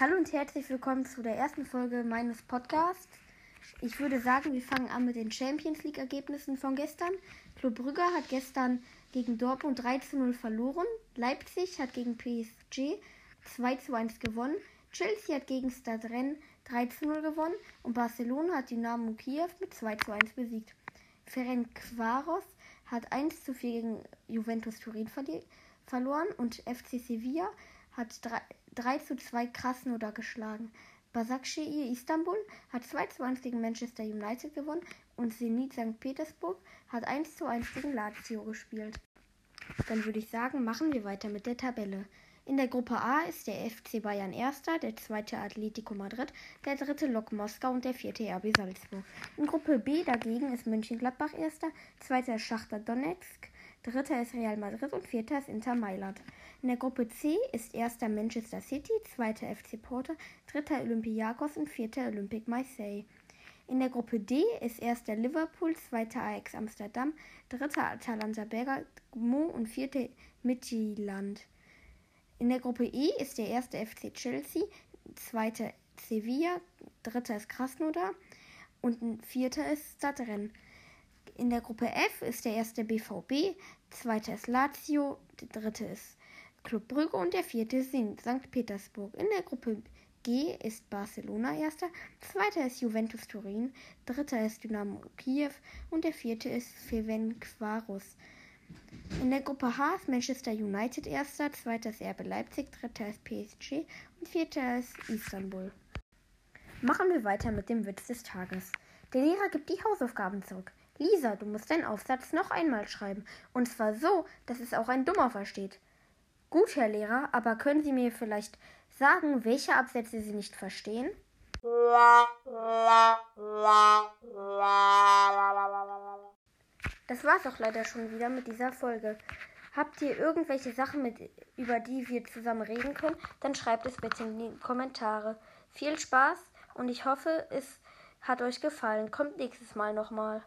Hallo und herzlich willkommen zu der ersten Folge meines Podcasts. Ich würde sagen, wir fangen an mit den Champions League Ergebnissen von gestern. Club Brügge hat gestern gegen Dortmund 3 zu 0 verloren. Leipzig hat gegen PSG 2 zu 1 gewonnen. Chelsea hat gegen Stade Rennes 3 zu 0 gewonnen. Und Barcelona hat Dynamo Kiew mit 2 zu 1 besiegt. Ferenc Quaros hat 1 zu 4 gegen Juventus Turin verloren. Und FC Sevilla hat 3, 3 zu 2 Krasnodar geschlagen. Basakşehir Istanbul hat 2 zu 1 gegen Manchester United gewonnen und Zenit St. Petersburg hat 1 zu 1 gegen Lazio gespielt. Dann würde ich sagen, machen wir weiter mit der Tabelle. In der Gruppe A ist der FC Bayern erster, der zweite Atletico Madrid, der dritte Lok Moskau und der vierte RB Salzburg. In Gruppe B dagegen ist Mönchengladbach erster, zweiter Schachter Donetsk, dritter ist Real Madrid und vierter ist Inter Mailand. In der Gruppe C ist erster Manchester City, zweiter FC Porto, dritter Olympiakos und vierter Olympique Marseille. In der Gruppe D ist erster Liverpool, zweiter Ajax Amsterdam, dritter Atalanta Bergamo und vierter Midtjylland. In der Gruppe E ist der erste FC Chelsea, zweiter Sevilla, dritter ist Krasnodar und vierter ist Stadtrennen. In der Gruppe F ist der erste BVB, zweiter ist Lazio, der dritte ist Club Brügge und der vierte ist St. Petersburg. In der Gruppe G ist Barcelona erster, zweiter ist Juventus Turin, dritter ist Dynamo Kiew und der vierte ist Ferencvaros. In der Gruppe H ist Manchester United erster, zweiter ist RB Leipzig, dritter ist PSG und vierter ist Istanbul. Machen wir weiter mit dem Witz des Tages. Der Lehrer gibt die Hausaufgaben zurück. Lisa, du musst deinen Aufsatz noch einmal schreiben. Und zwar so, dass es auch ein Dummer versteht. Gut, Herr Lehrer, aber können Sie mir vielleicht sagen, welche Absätze Sie nicht verstehen? Das war's auch leider schon wieder mit dieser Folge. Habt ihr irgendwelche Sachen, mit, über die wir zusammen reden können, dann schreibt es bitte in die Kommentare. Viel Spaß und ich hoffe, es hat euch gefallen. Kommt nächstes Mal nochmal.